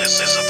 This is a